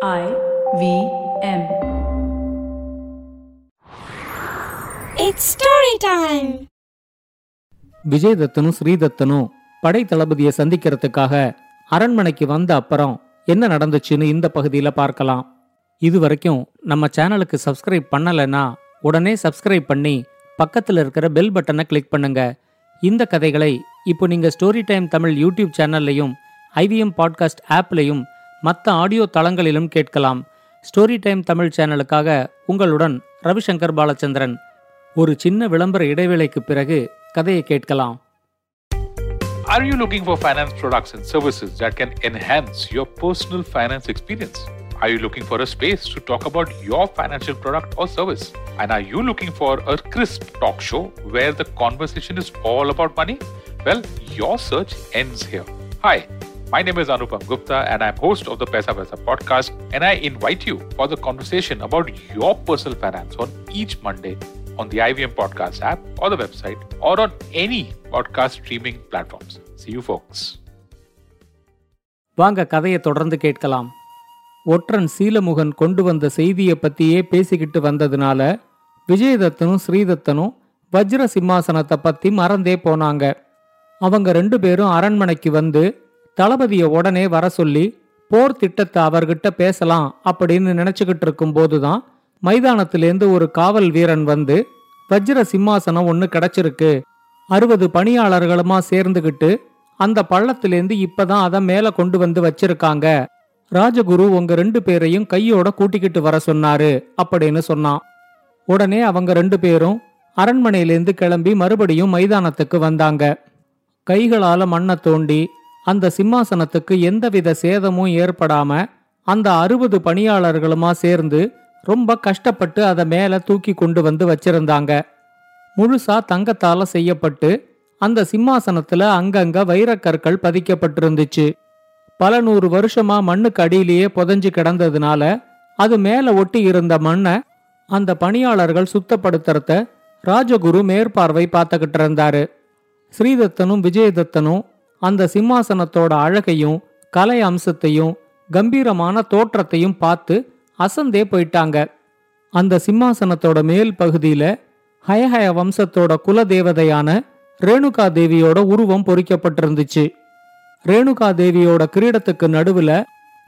I V M. It's story time. விஜயதத்தனும் ஸ்ரீதத்தனும் படை தளபதியை சந்திக்கிறதுக்காக அரண்மனைக்கு வந்த அப்புறம் என்ன நடந்துச்சுன்னு இந்த பகுதியில் பார்க்கலாம் இது வரைக்கும் நம்ம சேனலுக்கு சப்ஸ்கிரைப் பண்ணலைன்னா உடனே சப்ஸ்கிரைப் பண்ணி பக்கத்தில் இருக்கிற பெல் பட்டனை கிளிக் பண்ணுங்க இந்த கதைகளை இப்போ நீங்கள் ஸ்டோரி டைம் தமிழ் யூடியூப் சேனல்லையும் ஐவிஎம் பாட்காஸ்ட் ஆப்லையும் மற்ற ஆடியோ தளங்களிலும் கேட்கலாம் ஸ்டோரி டைம் தமிழ் சேனலுக்காக உங்களுடன் ரவிசங்கர் பாலச்சந்திரன் ஒரு சின்ன விளம்பர இடைவேளைக்கு பிறகு கதையை கேட்கலாம் Are you looking for finance products and services that can enhance your personal finance experience? Are you looking for a space to talk about your financial product or service? And are you looking for a crisp talk show where the conversation is all about money? Well, your search ends here. Hi, my name is Anupam Gupta and I'm host of the Pesa Pesa podcast and I invite you for the conversation about your personal finance on each Monday on the IVM Podcast app or the website or on any podcast streaming platforms. See you, folks. வாங்க கதையை தொடர்ந்து கேட்கலாம் ஒற்றன் சீலமுகன் கொண்டு வந்த செய்தியை பத்தியே பேசிக்கிட்டு வந்ததுனால விஜயதத்தனும் ஸ்ரீதத்தனும் வஜ்ர சிம்மாசனத்தை பத்தி மறந்தே போனாங்க அவங்க ரெண்டு பேரும் அரண்மனைக்கு வந்து தளபதிய உடனே வர சொல்லி போர் திட்டத்தை அவர்கிட்ட பேசலாம் அப்படின்னு நினைச்சுக்கிட்டு இருக்கும் போதுதான் மைதானத்திலேருந்து ஒரு காவல் வீரன் வந்து வஜ்ர சிம்மாசனம் ஒன்னு கிடைச்சிருக்கு. அறுபது பணியாளர்களுமா சேர்ந்துகிட்டு அந்த பள்ளத்திலேருந்து இப்பதான் அதை மேல கொண்டு வந்து வச்சிருக்காங்க. ராஜகுரு உங்க ரெண்டு பேரையும் கையோட கூட்டிக்கிட்டு வர சொன்னாரு அப்படின்னு சொன்னான். உடனே அவங்க ரெண்டு பேரும் அரண்மனையிலேருந்து கிளம்பி மறுபடியும் மைதானத்துக்கு வந்தாங்க. கைகளால மண்ணை தோண்டி அந்த சிம்மாசனத்துக்கு எந்தவித சேதமும் ஏற்படாம அந்த அறுபது பணியாளர்களுமா சேர்ந்து ரொம்ப கஷ்டப்பட்டு அதை மேல தூக்கி கொண்டு வந்து வச்சிருந்தாங்க. முழுசா தங்கத்தால செய்யப்பட்டு அந்த சிம்மாசனத்துல அங்கங்க வைரக்கற்கள் பதிக்கப்பட்டிருந்துச்சு. பல நூறு வருஷமா மண்ணுக்கு அடியிலேயே புதஞ்சு கிடந்ததுனால அது மேல ஒட்டி இருந்த மண்ணை அந்த பணியாளர்கள் சுத்தப்படுத்துறத ராஜகுரு மேற்பார்வை பார்த்துக்கிட்டு இருந்தாரு. ஸ்ரீதத்தனும் விஜயதத்தனும் அந்த சிம்மாசனத்தோட அழகையும் கலை அம்சத்தையும் கம்பீரமான தோற்றத்தையும் பார்த்து அசந்தே போயிட்டாங்க. அந்த சிம்மாசனத்தோட மேல் பகுதியில ஹயஹய வம்சத்தோட குலதேவதையான ரேணுகா தேவியோட உருவம் பொறிக்கப்பட்டிருந்துச்சு. ரேணுகா தேவியோட கிரீடத்துக்கு நடுவுல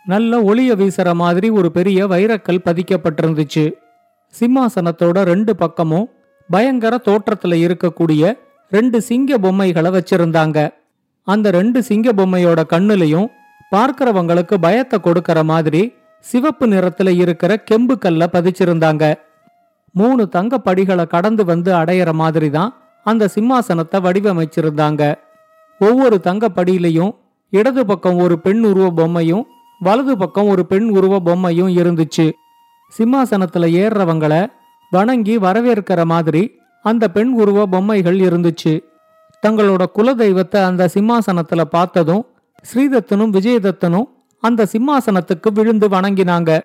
நல்ல ஒளிய வீசுற மாதிரி ஒரு பெரிய வைரக்கல் பதிக்கப்பட்டிருந்துச்சு. சிம்மாசனத்தோட ரெண்டு பக்கமும் பயங்கர தோற்றத்துல இருக்கக்கூடிய ரெண்டு சிங்க பொம்மைகளை வச்சிருந்தாங்க. அந்த ரெண்டு சிங்க பொம்மையோட கண்ணுலையும் பார்க்கிறவங்களுக்கு பயத்தை கொடுக்கற மாதிரி சிவப்பு நிறத்துல இருக்கிற கெம்பு கல்ல பதிச்சிருந்தாங்க. மூணு தங்க படிகளை கடந்து வந்து அடையிற மாதிரி தான் அந்த சிம்மாசனத்தை வடிவமைச்சிருந்தாங்க. ஒவ்வொரு தங்க படியிலையும் இடது பக்கம் ஒரு பெண் உருவ பொம்மையும் வலது பக்கம் ஒரு பெண் உருவ பொம்மையும் இருந்துச்சு. சிம்மாசனத்துல ஏறுறவங்கள வணங்கி வரவேற்கிற மாதிரி அந்த பெண் உருவ பொம்மைகள் இருந்துச்சு. தங்களோட குலதெய்வத்தை அந்த சிம்மாசனத்துல பார்த்ததும் ஸ்ரீதத்தனும் விஜயதத்தனும் அந்த சிம்மாசனத்துக்கு விழுந்து வணங்கினாங்க.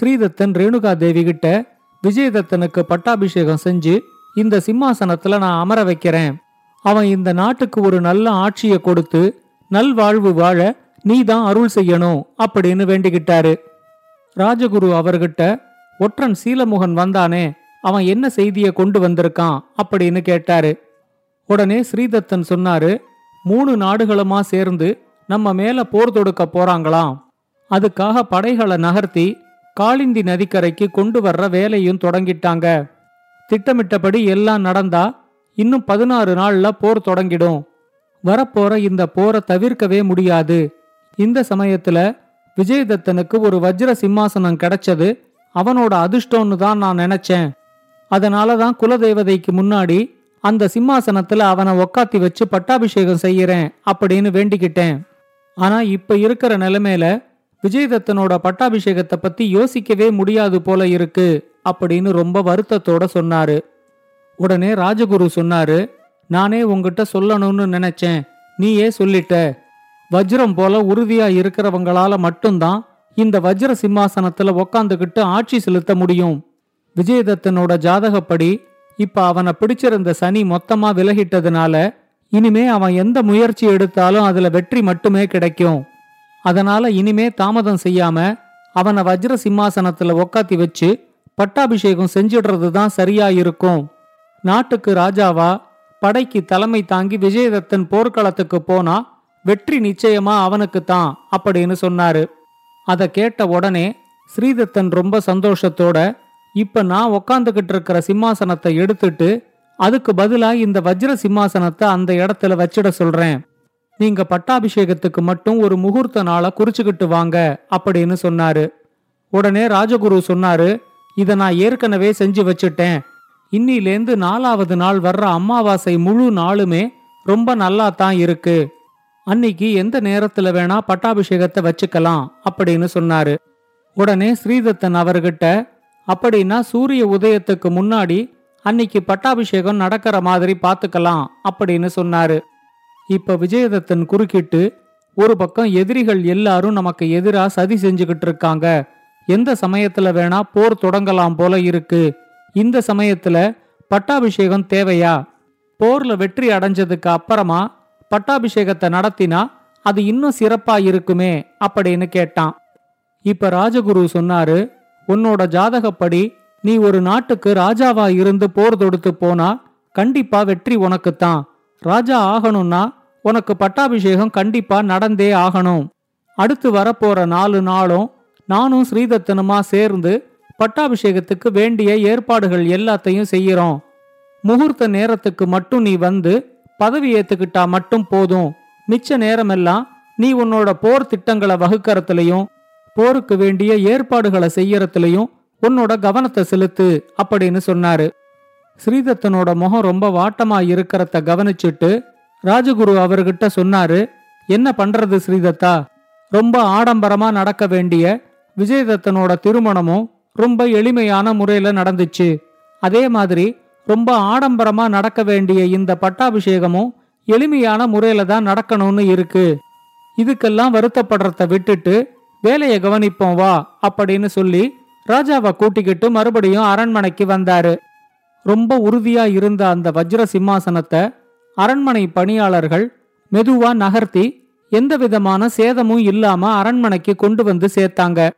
ஸ்ரீதத்தன் ரேணுகா தேவி கிட்ட விஜயதத்தனுக்கு பட்டாபிஷேகம் செஞ்சு இந்த சிம்மாசனத்துல நான் அமர வைக்கிறேன். அவன் இந்த நாட்டுக்கு ஒரு நல்ல ஆட்சியை கொடுத்து நல்வாழ்வு வாழ நீதான் அருள் செய்யணும் அப்படின்னு வேண்டிக்கிட்டாரு. ராஜகுரு அவர்கிட்ட ஒற்றன் சீலமுகன் வந்தானே அவன் என்ன செய்தியை கொண்டு வந்திருக்கான் அப்படின்னு கேட்டாரு. உடனே ஸ்ரீதத்தன் சொன்னாரு மூணு நாடுகளுமா சேர்ந்து நம்ம மேல போர் தொடுக்க போறாங்களாம். அதுக்காக படைகளை நகர்த்தி காளிந்தி நதிக்கரைக்கு கொண்டு வர்ற வேலையும் தொடங்கிட்டாங்க. திட்டமிட்டபடி எல்லாம் நடந்தா இன்னும் பதினாறு நாள்ல போர் தொடங்கிடும். வரப்போற இந்த போரை தவிர்க்கவே முடியாது. இந்த சமயத்துல விஜயதத்தனுக்கு ஒரு வஜ்ர சிம்மாசனம் கிடைச்சது அவனோட அதிர்ஷ்டம்னு தான் நான் நினைச்சேன். அதனால தான் குலதெய்வதைக்கு முன்னாடி அந்த சிம்மாசனத்துல அவனை உக்காத்தி வச்சு பட்டாபிஷேகம் செய்யறேன் அப்படின்னு வேண்டிக்கிட்டேன். ஆனா இப்ப இருக்கிற நிலைமையில விஜயதத்தனோட பட்டாபிஷேகத்தை பத்தி யோசிக்கவே முடியாது போல இருக்கு அப்படின்னு ரொம்ப வருத்தத்தோட சொன்னாரு. உடனே ராஜகுரு சொன்னாரு நானே உங்ககிட்ட சொல்லணும்னு நினைச்சேன். நீயே சொல்லிட்ட. வஜ்ரம் போல உறுதியா இருக்கிறவங்களால மட்டும்தான் இந்த வஜ்ர சிம்மாசனத்துல உக்காந்துகிட்டு ஆட்சி செலுத்த முடியும். விஜயதத்தனோட ஜாதகப்படி இப்ப அவனை பிடிச்சிருந்த சனி மொத்தமா விலகிட்டதுனால இனிமே அவன் எந்த முயற்சி எடுத்தாலும் அதுல வெற்றி மட்டுமே கிடைக்கும். அதனால இனிமே தாமதம் செய்யாம அவனை வஜ்ர சிம்மாசனத்துல உக்காத்தி வச்சு பட்டாபிஷேகம் செஞ்சிடுறது தான் சரியா இருக்கும். நாட்டுக்கு ராஜாவா படைக்கு தலைமை தாங்கி விஜயதத்தன் போர்க்களத்துக்கு போனா வெற்றி நிச்சயமா அவனுக்கு தான் அப்படின்னு சொன்னாரு. அதை கேட்ட உடனே ஸ்ரீதத்தன் ரொம்ப சந்தோஷத்தோட இப்ப நான் உக்காந்துகிட்டு இருக்கிற சிம்மாசனத்தை எடுத்துட்டு அதுக்கு பதிலா இந்த வஜ்ர சிம்மாசனத்தை அந்த இடத்துல வச்சிட சொல்றேன். நீங்க பட்டாபிஷேகத்துக்கு மட்டும் ஒரு முகூர்த்த நாளை குறிச்சுக்கிட்டு வாங்க அப்படின்னு சொன்னாரு. உடனே ராஜகுரு சொன்னாரு இதை நான் ஏற்கனவே செஞ்சு வச்சுட்டேன். இன்னிலேந்து நாலாவது நாள் வர்ற அமாவாசை முழு நாளுமே ரொம்ப நல்லா தான் இருக்கு. அன்னைக்கு எந்த நேரத்துல வேணா பட்டாபிஷேகத்தை வச்சுக்கலாம் அப்படின்னு சொன்னாரு. உடனே ஸ்ரீதத்தன் அவர்கிட்ட அப்படின்னா சூரிய உதயத்துக்கு முன்னாடி அன்னைக்கு பட்டாபிஷேகம் நடக்கிற மாதிரி பார்த்துக்கலாம் அப்படின்னு சொன்னாரு. இப்ப விஜயதத்தன் குறுக்கிட்டு ஒரு பக்கம் எதிரிகள் எல்லாரும் நமக்கு எதிரா சதி செஞ்சுக்கிட்டு இருக்காங்க. எந்த சமயத்துல வேணா போர் தொடங்கலாம் போல இருக்கு. இந்த சமயத்துல பட்டாபிஷேகம் தேவையா? போர்ல வெற்றி அடைஞ்சதுக்கு அப்புறமா பட்டாபிஷேகத்தை நடத்தினா அது இன்னும் சிறப்பா இருக்குமே அப்படின்னு கேட்டான். இப்ப ராஜகுரு சொன்னாரு உன்னோட ஜாதகப்படி நீ ஒரு நாட்டுக்கு ராஜாவா இருந்து போர் தொடுத்து போனா கண்டிப்பா வெற்றி உனக்குத்தான். ராஜா ஆகணும்னா உனக்கு பட்டாபிஷேகம் கண்டிப்பா நடந்தே ஆகணும். அடுத்து வரப்போற நாலு நாளும் நானும் ஸ்ரீதத்தனுமா சேர்ந்து பட்டாபிஷேகத்துக்கு வேண்டிய ஏற்பாடுகள் எல்லாத்தையும் செய்யறோம். முகூர்த்த நேரத்துக்கு மட்டும் நீ வந்து பதவி ஏத்துக்கிட்டா மட்டும் போதும். மிச்ச நேரமெல்லாம் நீ உன்னோட போர் திட்டங்களை வகுக்கறதுலயும் போருக்கு வேண்டிய ஏற்பாடுகளை செய்யறதுலயும் உன்னோட கவனத்தை செலுத்து அப்படின்னு சொன்னாரு. ஸ்ரீதத்தனோட முகம் ரொம்ப வாட்டமா இருக்கிறத கவனிச்சுட்டு ராஜகுரு அவர்கிட்ட சொன்னாரு என்ன பண்றது ஸ்ரீதத்தா? ரொம்ப ஆடம்பரமா நடக்க வேண்டிய விஜயதத்தனோட திருமணமும் ரொம்ப எளிமையான முறையில நடந்துச்சு. அதே மாதிரி ரொம்ப ஆடம்பரமா நடக்க வேண்டிய இந்த பட்டாபிஷேகமும் எளிமையான முறையில தான் நடக்கணும்னு இருக்கு. இதுக்கெல்லாம் வருத்தப்படுறத விட்டுட்டு வேலையை கவனிப்போம் வா அப்படின்னு சொல்லி ராஜாவை கூட்டிக்கிட்டு மறுபடியும் அரண்மனைக்கு வந்தாரு. ரொம்ப உறுதியா இருந்த அந்த வஜ்ர சிம்மாசனத்தை அரண்மனை பணியாளர்கள் மெதுவா நகர்த்தி எந்த விதமான சேதமும் இல்லாம அரண்மனைக்கு கொண்டு வந்து சேர்த்தாங்க.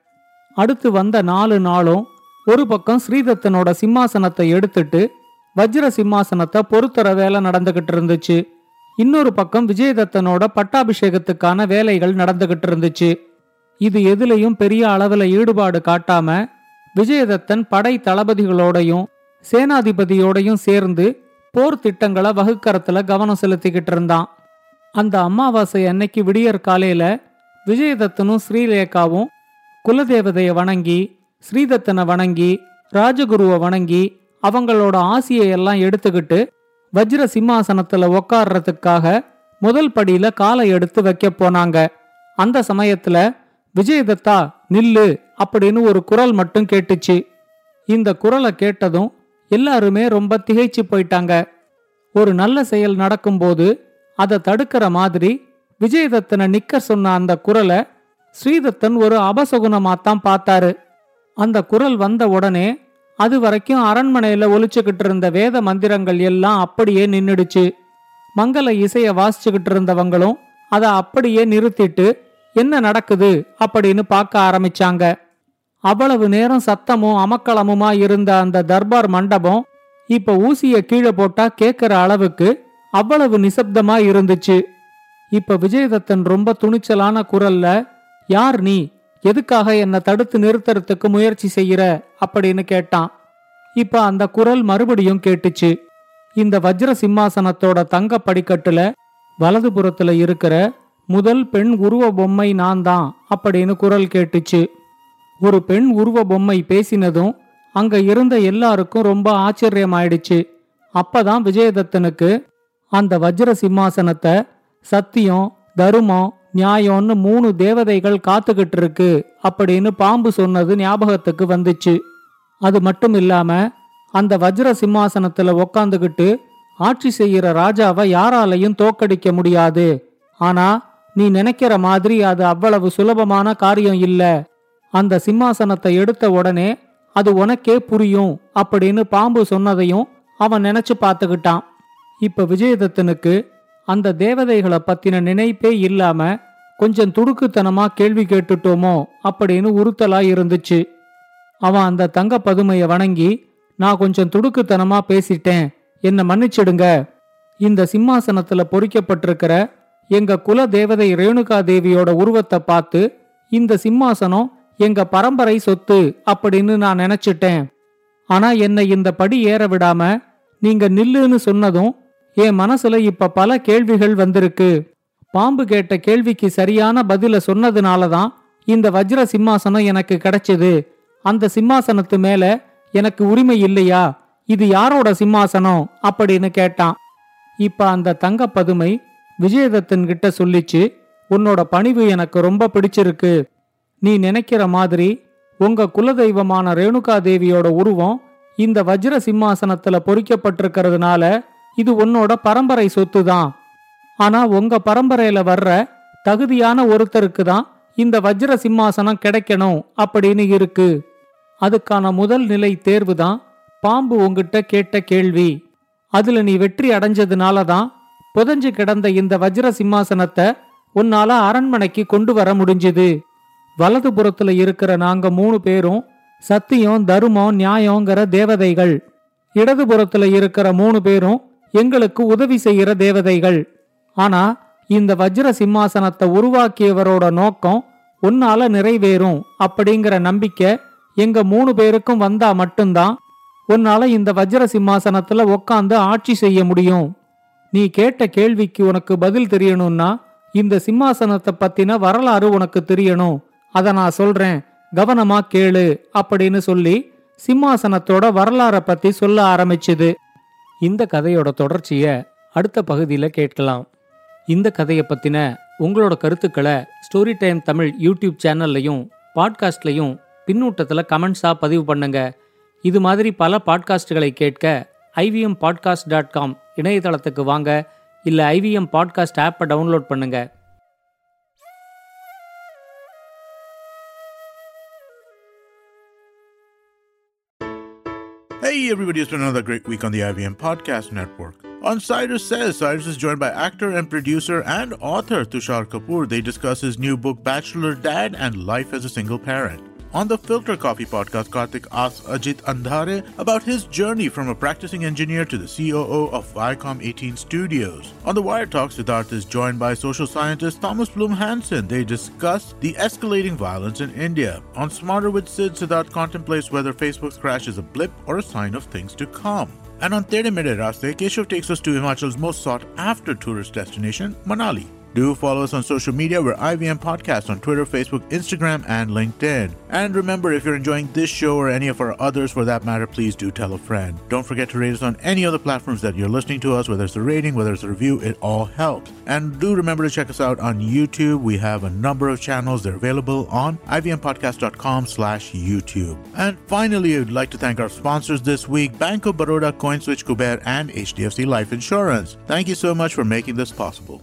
அடுத்து வந்த நாலு நாளும் ஒரு பக்கம் ஸ்ரீதத்தனோட சிம்மாசனத்தை எடுத்துட்டு வஜ்ர சிம்மாசனத்தை பொறுத்தர வேலை நடந்துகிட்டு இருந்துச்சு. இன்னொரு பக்கம் விஜயதத்தனோட பட்டாபிஷேகத்துக்கான வேலைகள் நடந்துகிட்டு இருந்துச்சு. இது எதுலையும் பெரிய அளவில் ஈடுபாடு காட்டாம விஜயதத்தன் படை தளபதிகளோடையும் சேனாதிபதியோடையும் சேர்ந்து போர் திட்டங்களை வகுக்கறதுல கவனம் செலுத்திக்கிட்டு இருந்தான். அந்த அமாவாசை அன்னைக்கு விடியற் காலையில விஜயதத்தனும் ஸ்ரீலேகாவும் குலதேவதையை வணங்கி ஸ்ரீதத்தனை வணங்கி ராஜகுருவை வணங்கி அவங்களோட ஆசியை எல்லாம் எடுத்துக்கிட்டு வஜ்ர சிம்மாசனத்துல உக்காடுறதுக்காக முதல் படியில காலை எடுத்து வைக்க போனாங்க. அந்த சமயத்துல விஜயதத்தா நில்லு அப்படின்னு ஒரு குரல் மட்டும் கேட்டுச்சு. இந்த குரலை கேட்டதும் எல்லாருமே ரொம்ப திகைச்சு போயிட்டாங்க. ஒரு நல்ல செயல் நடக்கும்போது அதை தடுக்கிற மாதிரி விஜயதத்தனை நிக்க சொன்ன அந்த குரலை ஸ்ரீதத்தன் ஒரு அபசகுனமாத்தான் பார்த்தாரு. அந்த குரல் வந்த உடனே அது வரைக்கும் அரண்மனையில ஒழிச்சுக்கிட்டு இருந்த வேத மந்திரங்கள் எல்லாம் அப்படியே நின்னுடுச்சு. மங்கள இசைய வாசிச்சுக்கிட்டு இருந்தவங்களும் அதை அப்படியே நிறுத்திட்டு என்ன நடக்குது அப்படின்னு பார்க்க ஆரம்பிச்சாங்க. அவ்வளவு நேரம் சத்தமும் அமக்களமுமா இருந்த அந்த தர்பார் மண்டபம் இப்ப ஊசிய கீழே போட்டா கேக்குற அளவுக்கு அவ்வளவு நிசப்தமா இருந்துச்சு. இப்ப விஜயதத்தன் ரொம்ப துணிச்சலான குரல்ல யார் நீ? எதுக்காக என்னை தடுத்து நிறுத்துறதுக்கு முயற்சி செய்யற? அப்படின்னு கேட்டான். இப்ப அந்த குரல் மறுபடியும் கேட்டுச்சு. இந்த வஜ்ர சிம்மாசனத்தோட தங்க படிக்கட்டுல வலதுபுறத்துல இருக்கிற முதல் பெண் உருவ பொம்மை நான் தான் அப்படின்னு குரல் கேட்டுச்சு. ஒரு பெண் உருவ பொம்மை பேசினதும் அங்க இருந்த எல்லாருக்கும் ரொம்ப ஆச்சரியமாயிடுச்சு. அப்பதான் விஜயதத்தனுக்கு அந்த வஜ்ர சிம்மாசனத்தை சத்தியம் தருமம் நியாயம்னு மூணு தேவதைகள் காத்துக்கிட்டு இருக்கு அப்படின்னு பாம்பு சொன்னது ஞாபகத்துக்கு வந்துச்சு. அது மட்டும் இல்லாம அந்த வஜ்ர சிம்மாசனத்துல உக்காந்துகிட்டு ஆட்சி செய்யற ராஜாவை யாராலையும் தோக்கடிக்க முடியாது. ஆனா நீ நினைக்கிற மாதிரி அது அவ்வளவு சுலபமான காரியம் இல்ல. அந்த சிம்மாசனத்தை எடுத்த உடனே அது உனக்கே புரியும் அப்படின்னு பாம்பு சொன்னதையும் அவன் நினைச்சு பார்த்துக்கிட்டான். இப்ப விஜயதத்தனுக்கு அந்த தேவதைகளை பத்தின நினைப்பே இல்லாம கொஞ்சம் துடுக்குத்தனமா கேள்வி கேட்டுட்டோமோ அப்படின்னு உறுத்தலா இருந்துச்சு. அவன் அந்த தங்க பதுமையை வணங்கி நான் கொஞ்சம் துடுக்குத்தனமா பேசிட்டேன். என்ன மன்னிச்சிடுங்க. இந்த சிம்மாசனத்துல பொறிக்கப்பட்டிருக்கிற எங்க குல தேவதை ரேணுகா தேவியோட உருவத்தை பார்த்து இந்த சிம்மாசனம் எங்க பரம்பரை சொத்து அப்படின்னு நான் நினைச்சிட்டேன். ஆனா என்னை இந்த படி ஏற விடாம நீங்க நில்லுன்னு சொன்னதும் என் மனசுல இப்ப பல கேள்விகள் வந்திருக்கு. பாம்பு கேட்ட கேள்விக்கு சரியான பதில சொன்னதுனால தான் இந்த வஜ்ர சிம்மாசனம் எனக்கு கிடைச்சது. அந்த சிம்மாசனத்து மேல எனக்கு உரிமை இல்லையா? இது யாரோட சிம்மாசனம்? அப்படின்னு கேட்டான். இப்ப அந்த தங்க பதுமை விஜயதத்தன் கிட்ட சொல்லிச்சு உன்னோட பணிவு எனக்கு ரொம்ப பிடிச்சிருக்கு. நீ நினைக்கிற மாதிரி உங்க குலதெய்வமான ரேணுகா தேவியோட உருவம் இந்த வஜ்ர சிம்மாசனத்துல பொறிக்கப்பட்டிருக்கிறதுனால இது உன்னோட பரம்பரை சொத்து தான் ஆனா உங்க பரம்பரையில வர்ற தகுதியான ஒருத்தருக்கு தான் இந்த வஜ்ர சிம்மாசனம் கிடைக்கணும் அப்படின்னு இருக்கு. அதுக்கான முதல் நிலை தேர்வு தான் பாம்பு உங்ககிட்ட கேட்ட கேள்வி. அதுல நீ வெற்றி அடைஞ்சதுனால தான் புதஞ்சு கிடந்த இந்த வஜ்ர சிம்மாசனத்தை உன்னால அரண்மனைக்கு கொண்டு வர முடிஞ்சுது. வலதுபுறத்துல இருக்கிற நாங்க மூணு பேரும் சத்தியம் தருமம் நியாயங்கிற தேவதைகள். இடதுபுறத்துல இருக்கிற மூணு பேரும் எங்களுக்கு உதவி செய்கிற தேவதைகள். ஆனா இந்த வஜ்ர சிம்மாசனத்தை உருவாக்கியவரோட நோக்கம் உன்னால நிறைவேறும் அப்படிங்கிற நம்பிக்கை எங்க மூணு பேருக்கும் வந்தா மட்டும்தான் உன்னால இந்த வஜ்ர சிம்மாசனத்துல உக்காந்து ஆட்சி செய்ய முடியும். நீ கேட்ட கேள்விக்கு உனக்கு பதில் தெரியணும்னா இந்த சிம்மாசனத்தை பத்தின வரலாறு உனக்கு தெரியணும். அத நான் சொல்றேன். கவனமா கேளு அப்படின்னு சொல்லி சிம்மாசனத்தோட வரலாற பத்தி சொல்ல ஆரம்பிச்சுது. இந்த கதையோட தொடர்ச்சிய அடுத்த பகுதியில் கேட்கலாம். இந்த கதையை பத்தின உங்களோட கருத்துக்களை ஸ்டோரி டைம் தமிழ் யூடியூப் சேனல்லையும் பாட்காஸ்ட்லையும் பின்னூட்டத்தில் கமெண்ட்ஸாக பதிவு பண்ணுங்க. இது மாதிரி பல பாட்காஸ்டுகளை கேட்க ஐவிஎம் பாட்காஸ்ட் டாட் காம் இணையதளத்துக்கு வாங்க இல்லை ஐவிஎம் பாட்காஸ்ட் ஆப்பை டவுன்லோட் பண்ணுங்க Hey everybody, it's been another great week on the IVM Podcast Network. On Cyrus Says, Cyrus is joined by actor and producer and author Tushar Kapoor. They discuss his new book, Bachelor Dad and Life as a Single Parent. On the Filter Coffee podcast, Karthik asks Ajit Andhare about his journey from a practicing engineer to the COO of Viacom 18 Studios. On the Wire Talks, Siddharth is joined by social scientist Thomas Bloom Hansen. They discuss the escalating violence in India. On Smarter with Sid, Siddharth contemplates whether Facebook's crash is a blip or a sign of things to come. And on Tere Mere Raste, Keshav takes us to Himachal's most sought after tourist destination, Manali. Do follow us on social media. We're IVM Podcast on Twitter, Facebook, Instagram, and LinkedIn. And remember, if you're enjoying this show or any of our others for that matter, please do tell a friend. Don't forget to rate us on any other platforms that you're listening to us, whether it's a rating, whether it's a review, it all helps. And do remember to check us out on YouTube. We have a number of channels. They're available on ivmpodcast.com slash YouTube. And finally, I'd like to thank our sponsors this week, Bank of Baroda, CoinSwitch, Kuber, and HDFC Life Insurance. Thank you so much for making this possible.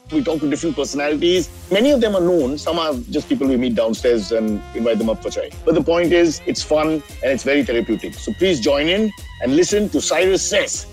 We talk to different personalities. Many of them are known. Some are just people we meet downstairs and invite them up for chai. But the point is, it's fun and it's very therapeutic. So please join in and listen to Cyrus Says